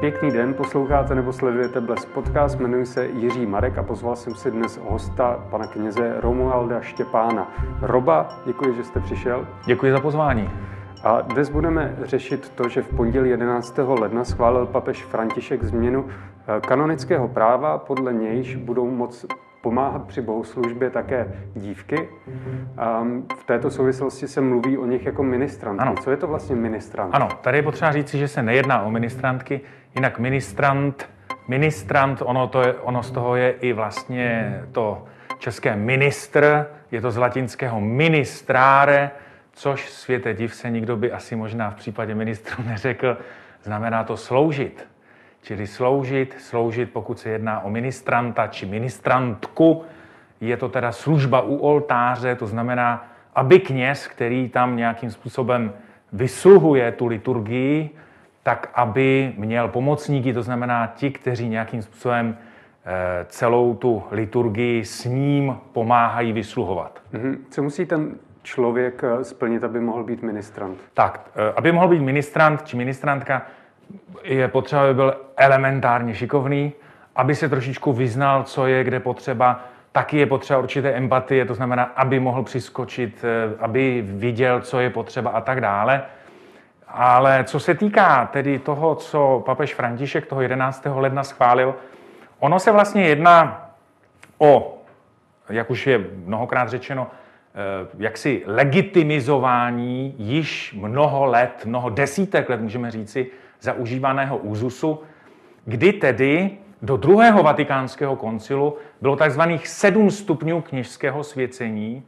Pěkný den, posloucháte nebo sledujete Bles Podcast, jmenuji se Jiří Marek a pozval jsem si dnes hosta, pana kněze Romualda Štěpána. Roba, děkuji, že jste přišel. Děkuji za pozvání. A dnes budeme řešit to, že v pondělí 11. ledna schválil papež František změnu eh, kanonického práva, podle nějž budou moc pomáhat při bohoslužbě také dívky. A v této souvislosti se mluví o nich jako ministrantky. Ano. Co je to vlastně ministrant? Ano, tady je potřeba říci, že se nejedná o ministrantky, jinak ministrant, ministrant, ono, to je, ono z toho je i vlastně to české ministr, je to z latinského ministráre, což světe div se nikdo by asi možná v případě ministru neřekl, znamená to sloužit. Čili sloužit, sloužit, pokud se jedná o ministranta či ministrantku, je to teda služba u oltáře, to znamená, aby kněz, který tam nějakým způsobem vysluhuje tu liturgii, tak aby měl pomocníky, to znamená ti, kteří nějakým způsobem eh, celou tu liturgii s ním pomáhají vysluhovat. Mhm. Co musí ten člověk eh, splnit, aby mohl být ministrant? Tak, eh, aby mohl být ministrant či ministrantka, je potřeba, aby byl elementárně šikovný, aby se trošičku vyznal, co je kde potřeba. Taky je potřeba určité empatie, to znamená, aby mohl přiskočit, aby viděl, co je potřeba a tak dále. Ale co se týká tedy toho, co papež František toho 11. ledna schválil, ono se vlastně jedná o, jak už je mnohokrát řečeno, eh, jaksi legitimizování již mnoho let, mnoho desítek let, můžeme říci, zaužívaného úzusu, kdy tedy do druhého vatikánského koncilu bylo takzvaných sedm stupňů kněžského svěcení.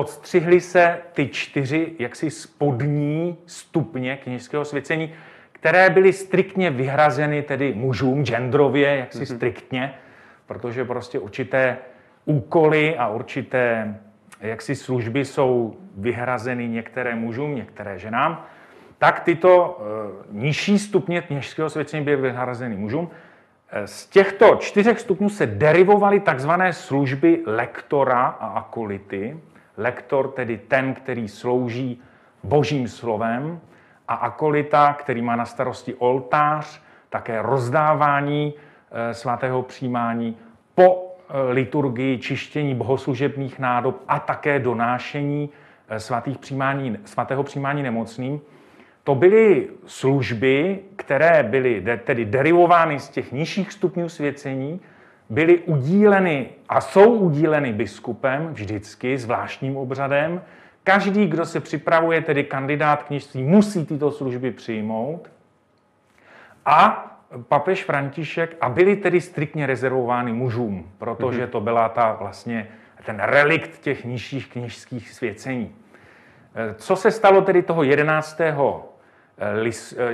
Odstřihly se ty čtyři jaksi spodní stupně kněžského svěcení, které byly striktně vyhrazeny tedy mužům, genderově, jaksi mm-hmm. striktně, protože prostě určité úkoly a určité jaksi služby jsou vyhrazeny některé mužům, některé ženám tak tyto eh, nižší stupně kněžského osvěcení byly vyhrazeny mužům. Eh, z těchto čtyřech stupňů se derivovaly takzvané služby lektora a akolity. Lektor tedy ten, který slouží božím slovem a akolita, který má na starosti oltář, také rozdávání eh, svatého přijímání po liturgii, čištění bohoslužebných nádob a také donášení svatých přijímání, svatého přijímání nemocným. To byly služby, které byly tedy derivovány z těch nižších stupňů svěcení, byly udíleny a jsou udíleny biskupem vždycky zvláštním obřadem. Každý, kdo se připravuje, tedy kandidát kněžství, musí tyto služby přijmout. A papež František, a byly tedy striktně rezervovány mužům, protože mhm. to byla ta vlastně ten relikt těch nižších kněžských svěcení. Co se stalo tedy toho 11.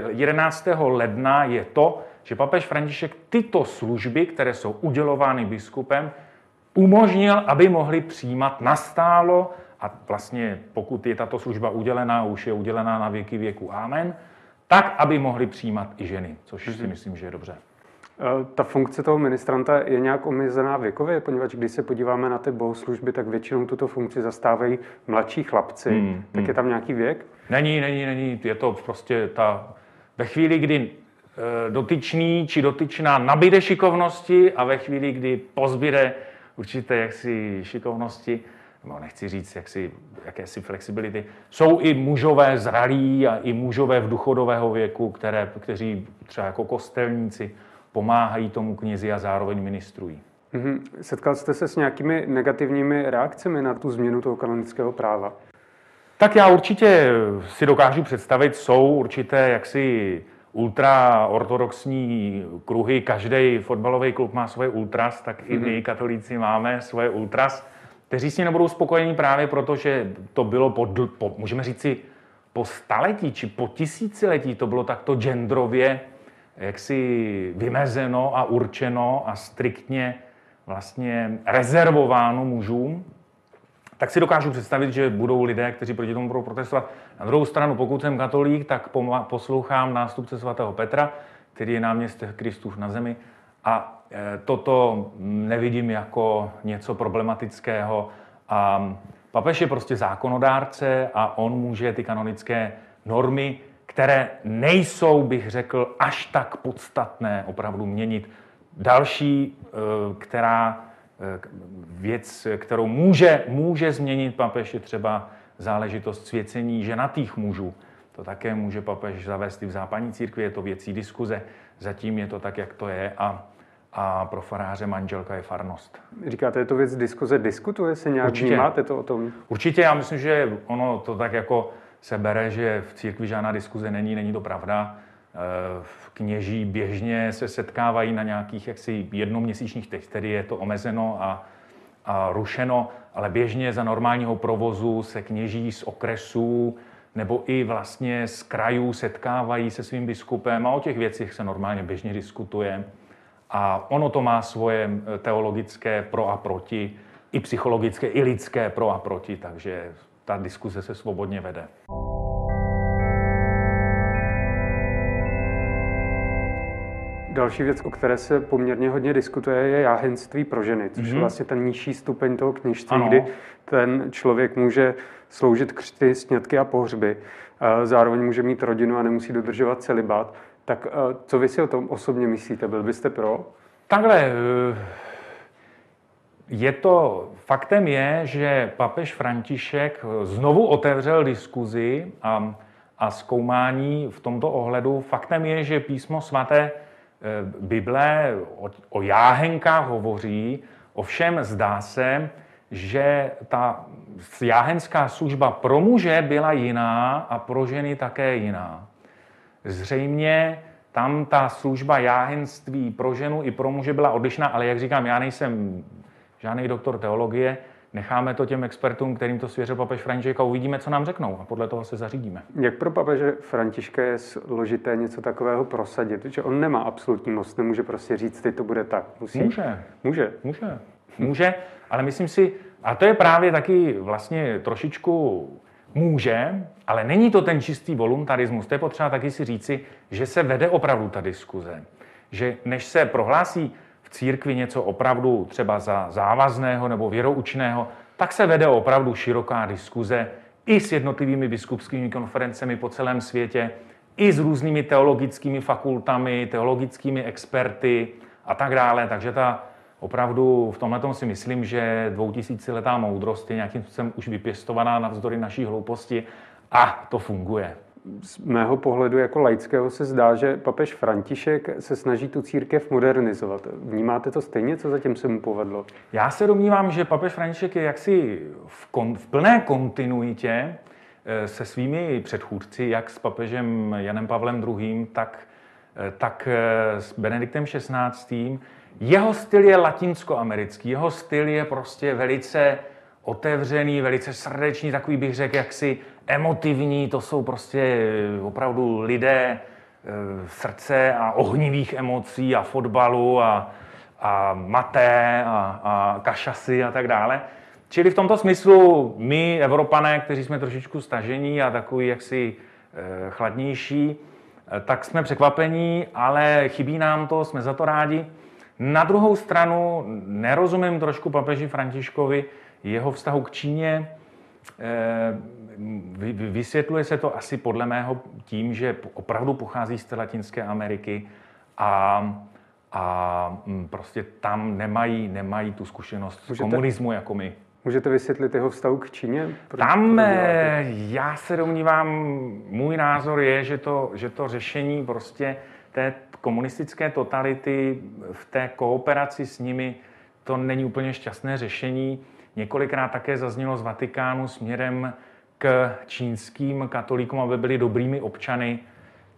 11. ledna je to, že papež František tyto služby, které jsou udělovány biskupem, umožnil, aby mohli přijímat nastálo a vlastně pokud je tato služba udělená, už je udělená na věky věku, amen, tak, aby mohli přijímat i ženy, což si mhm. myslím, že je dobře. Eh, ta funkce toho ministranta je nějak omezená věkově, poněvadž když se podíváme na ty bohoslužby, tak většinou tuto funkci zastávají mladší chlapci. Hmm, tak hmm. je tam nějaký věk? Není, není, není. Je to prostě ta... Ve chvíli, kdy dotyčný či dotyčná nabíde šikovnosti a ve chvíli, kdy pozbíde určité jaksi šikovnosti, no nechci říct jaksi, jakési flexibility, jsou i mužové zralí a i mužové v duchodového věku, které, kteří třeba jako kostelníci pomáhají tomu knězi a zároveň ministrují. Mm-hmm. Setkal jste se s nějakými negativními reakcemi na tu změnu toho kanonického práva? Tak já určitě si dokážu představit, jsou určité jaksi ultraortodoxní kruhy, každý fotbalový klub má svoje ultras, tak mm-hmm. i my mhm. katolíci máme svoje ultras, kteří s ní nebudou spokojení právě proto, že to bylo po, po můžeme říci, po staletí či po tisíciletí to bylo takto genderově jaksi vymezeno a určeno a striktně vlastně rezervováno mužům, tak si dokážu představit, že budou lidé, kteří proti tomu budou protestovat. Na druhou stranu, pokud jsem katolík, tak poslouchám nástupce svatého Petra, který je náměstek Kristův na zemi a e, toto nevidím jako něco problematického. A papež je prostě zákonodárce a on může ty kanonické normy které nejsou, bych řekl, až tak podstatné opravdu měnit. Další, eh, která věc, kterou může, může změnit papež, je třeba záležitost svěcení ženatých mužů. To také může papež zavést i v západní církvi, je to věcí diskuze. Zatím je to tak, jak to je a, a pro faráře manželka je farnost. Říkáte, je to věc diskuze, diskutuje se nějak, Určitě. vnímáte to o tom? Určitě, já myslím, že ono to tak jako se bere, že v církvi žádná diskuze není, není to pravda. Eh, kněží běžně se setkávají na nějakých jaksi jednoměsíčních teď, tedy je to omezeno a, a rušeno, ale běžně za normálního provozu se kněží z okresů nebo i vlastně z krajů setkávají se svým biskupem a o těch věcech se normálně běžně diskutuje. A ono to má svoje eh, teologické pro a proti, i psychologické, i lidské pro a proti, takže ta diskuze se svobodně vede. Další věc, o které se poměrně hodně diskutuje, je jáhenství pro ženy, což mm-hmm. je mhm. vlastně ten nižší stupeň toho kněžství, ano. kdy ten člověk může sloužit křty, snědky a pohřby, zároveň může mít rodinu a nemusí dodržovat celibát. Tak co vy si o tom osobně myslíte? Byl byste pro? Takhle, eh, je to, faktem je, že papež František znovu otevřel diskuzi a, a zkoumání v tomto ohledu. Faktem je, že písmo svaté Bible o, o jáhenkách hovoří, ovšem zdá se, že ta jáhenská služba pro muže byla jiná a pro ženy také jiná. Zřejmě tam ta služba jáhenství pro ženu i pro muže byla odlišná, ale jak říkám, já nejsem žádný doktor teologie, necháme to těm expertům, kterým to svěřil papež František a uvidíme, co nám řeknou a podle toho se zařídíme. Jak pro papeže Františka je složité něco takového prosadit? Že on nemá absolutní moc, nemůže prostě říct, ty to bude tak. Musí? Může. Může. Může. Může, ale myslím si, a to je právě taky vlastně trošičku může, ale není to ten čistý voluntarismus. To je potřeba taky si říci, že se vede opravdu ta diskuze. Že než se prohlásí v církvi něco opravdu třeba za závazného nebo věroučného, tak se vede opravdu široká diskuze i s jednotlivými biskupskými konferencemi po celém světě, i s různými teologickými fakultami, teologickými experty a tak dále. Takže ta opravdu v tomhle si myslím, že dvoutisíciletá moudrost je nějakým způsobem už vypěstovaná navzdory naší hlouposti a to funguje. Z mého pohledu jako laického se zdá, že papež František se snaží tu církev modernizovat. Vnímáte to stejně, co zatím se mu povedlo? Já se domnívám, že papež František je jaksi v, kon, v plné kontinuitě eh, se svými předchůdci, jak s papežem Janem Pavlem II., tak, eh, tak eh, s Benediktem XVI. Jeho styl je latinskoamerický, jeho styl je prostě velice otevřený, velice srdečný, takový bych řekl jaksi emotivní, to jsou prostě opravdu lidé e, srdce a ohnivých emocí a fotbalu a, a maté a, a kašasy a tak dále. Čili v tomto smyslu my, Evropané, kteří jsme trošičku stažení a takový jaksi e, chladnější, tak jsme překvapení, ale chybí nám to, jsme za to rádi. Na druhou stranu nerozumím trošku papeži Františkovi, jeho vztahu k Číně. Eh, vysvětluje se to asi podle mého tím, že opravdu pochází z té Latinské Ameriky a, a mm, prostě tam nemají, nemají tu zkušenost Můžete, komunismu jako my. Můžete vysvětlit jeho vztahu k Číně? Tam eh, já se domnívám, můj názor je, že to, že to řešení prostě té komunistické totality v té kooperaci s nimi to není úplně šťastné řešení. Několikrát také zaznělo z Vatikánu směrem k čínským katolíkům, aby byli dobrými občany.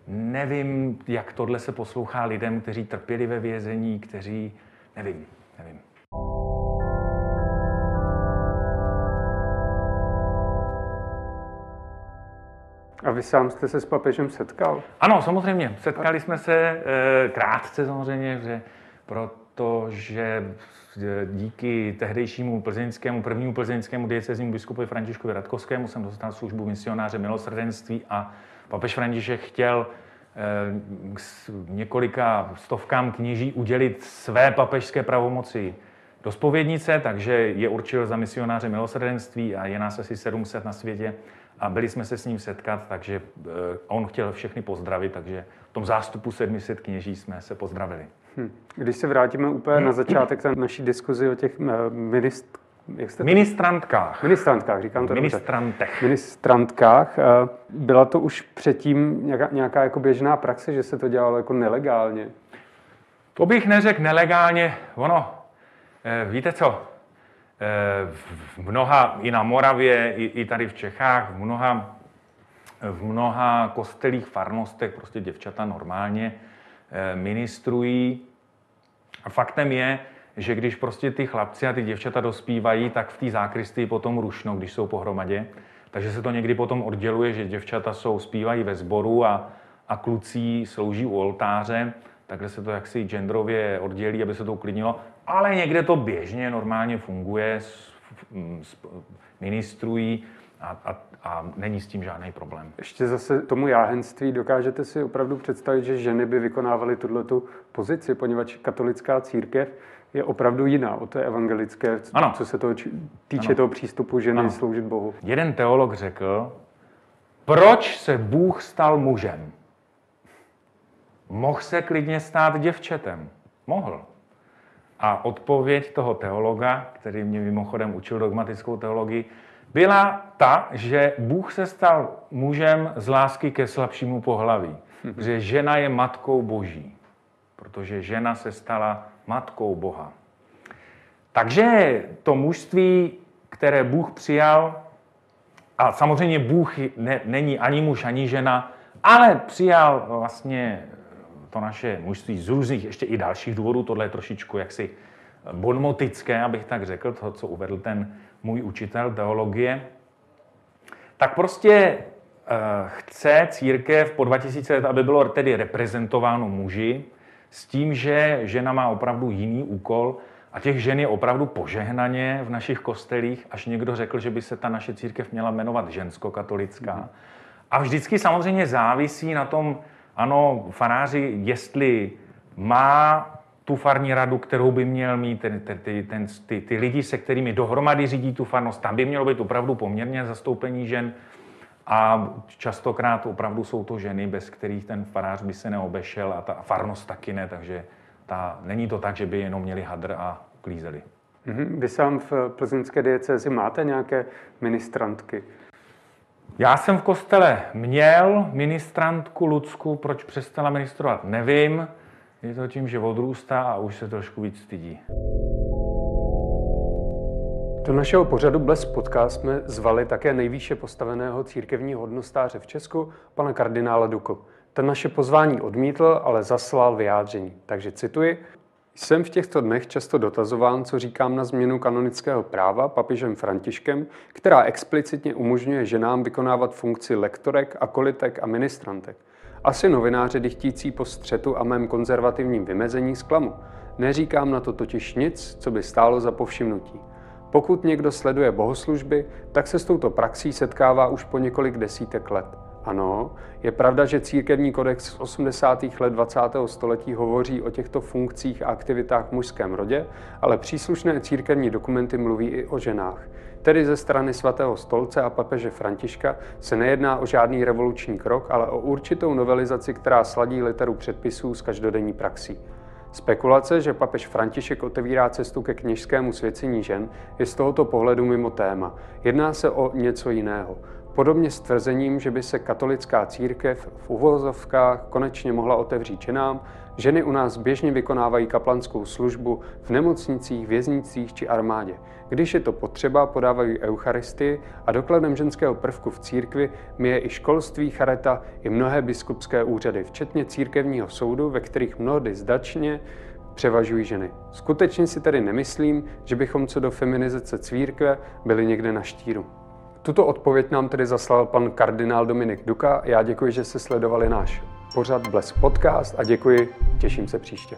Nevím, jak tohle se poslouchá lidem, kteří trpěli ve vězení, kteří... Nevím, nevím. A vy sám jste se s papežem setkal? Ano, samozřejmě. Setkali jsme se e, krátce samozřejmě, že protože díky tehdejšímu plzeňskému, prvnímu plzeňskému dieceznímu biskupovi Františkovi Radkovskému jsem dostal službu misionáře milosrdenství a papež František chtěl e, několika stovkám kněží udělit své papežské pravomoci do spovědnice, takže je určil za misionáře milosrdenství a je nás asi 700 na světě a byli jsme se s ním setkat, takže eh, on chtěl všechny pozdravit, takže v tom zástupu 700 kněží jsme se pozdravili. Hm. Když se vrátíme úplně na začátek naší diskuzi o těch ministrech, jak jste Ministrantkách. Ministrantkách, říkám to Ministrantech. Dobře. Ministrantkách. Eh, byla to už předtím nějaká, nějaká jako běžná praxe, že se to dělalo jako nelegálně? To bych neřekl nelegálně. Ono, eh, víte co, v mnoha, i na Moravě, i, i tady v Čechách, v mnoha, v mnoha kostelích, farnostech prostě děvčata normálně ministrují. A faktem je, že když prostě ty chlapci a ty děvčata dospívají, tak v té zákristii potom rušnou, když jsou pohromadě. Takže se to někdy potom odděluje, že děvčata jsou, zpívají ve sboru a, a kluci slouží u oltáře. Takhle se to jaksi genderově oddělí, aby se to uklidnilo. Ale někde to běžně normálně funguje, ministrují a, a, a není s tím žádný problém. Ještě zase tomu jáhenství dokážete si opravdu představit, že ženy by vykonávaly tuto pozici, poněvadž katolická církev je opravdu jiná od té evangelické, ano. co se toho týče ano. toho přístupu ženy ano. sloužit Bohu. Jeden teolog řekl, proč se Bůh stal mužem? Mohl se klidně stát děvčetem. Mohl. A odpověď toho teologa, který mě mimochodem učil dogmatickou teologii, byla ta, že Bůh se stal mužem z lásky ke slabšímu pohlaví. Že žena je matkou boží. Protože žena se stala matkou Boha. Takže to mužství, které Bůh přijal, a samozřejmě Bůh ne, není ani muž, ani žena, ale přijal vlastně to naše mužství z různých, ještě i dalších důvodů, tohle je trošičku jaksi bonmotické, abych tak řekl, to, co uvedl ten můj učitel teologie, tak prostě uh, chce církev po 2000 let, aby bylo tedy reprezentováno muži, s tím, že žena má opravdu jiný úkol a těch žen je opravdu požehnaně v našich kostelích, až někdo řekl, že by se ta naše církev měla jmenovat žensko-katolická. Mm. A vždycky samozřejmě závisí na tom, ano, faráři, jestli má tu farní radu, kterou by měl mít, ten, ten, ten, ty, ty lidi, se kterými dohromady řídí tu farnost, tam by mělo být opravdu poměrně zastoupení žen. A častokrát opravdu jsou to ženy, bez kterých ten farář by se neobešel a ta farnost taky ne, takže ta, není to tak, že by jenom měli hadr a uklízeli. Mm-hmm. Vy sám v plzeňské diecezi máte nějaké ministrantky? Já jsem v kostele měl ministrantku Lucku, proč přestala ministrovat, nevím. Je to tím, že odrůstá a už se trošku víc stydí. Do našeho pořadu Bles Podcast jsme zvali také nejvýše postaveného církevního hodnostáře v Česku, pana kardinála Duku. Ten naše pozvání odmítl, ale zaslal vyjádření. Takže cituji, jsem v těchto dnech často dotazován, co říkám na změnu kanonického práva papižem Františkem, která explicitně umožňuje ženám vykonávat funkci lektorek, akolitek a ministrantek. Asi novináři dychtící po střetu a mém konzervativním vymezení zklamu. Neříkám na to totiž nic, co by stálo za povšimnutí. Pokud někdo sleduje bohoslužby, tak se s touto praxí setkává už po několik desítek let. Ano, je pravda, že církevní kodex z 80. let 20. století hovoří o těchto funkcích a aktivitách v mužském rodě, ale příslušné církevní dokumenty mluví i o ženách. Tedy ze strany svatého stolce a papeže Františka se nejedná o žádný revoluční krok, ale o určitou novelizaci, která sladí literu předpisů s každodenní praxí. Spekulace, že papež František otevírá cestu ke kněžskému svěcení žen, je z tohoto pohledu mimo téma. Jedná se o něco jiného. Podobně s tvrzením, že by se katolická církev v uvozovkách konečně mohla otevřít ženám, ženy u nás běžně vykonávají kaplanskou službu v nemocnicích, věznicích či armádě. Když je to potřeba, podávají eucharistii a dokladem ženského prvku v církvi mi je i školství, chareta i mnohé biskupské úřady, včetně církevního soudu, ve kterých mnohdy zdačně převažují ženy. Skutečně si tedy nemyslím, že bychom co do feminizace církve byli někde na štíru. Tuto odpověď nám tedy zaslal pan kardinál Dominik Duka. Já děkuji, že jste sledovali náš pořad Blesk Podcast a děkuji, těším se příště.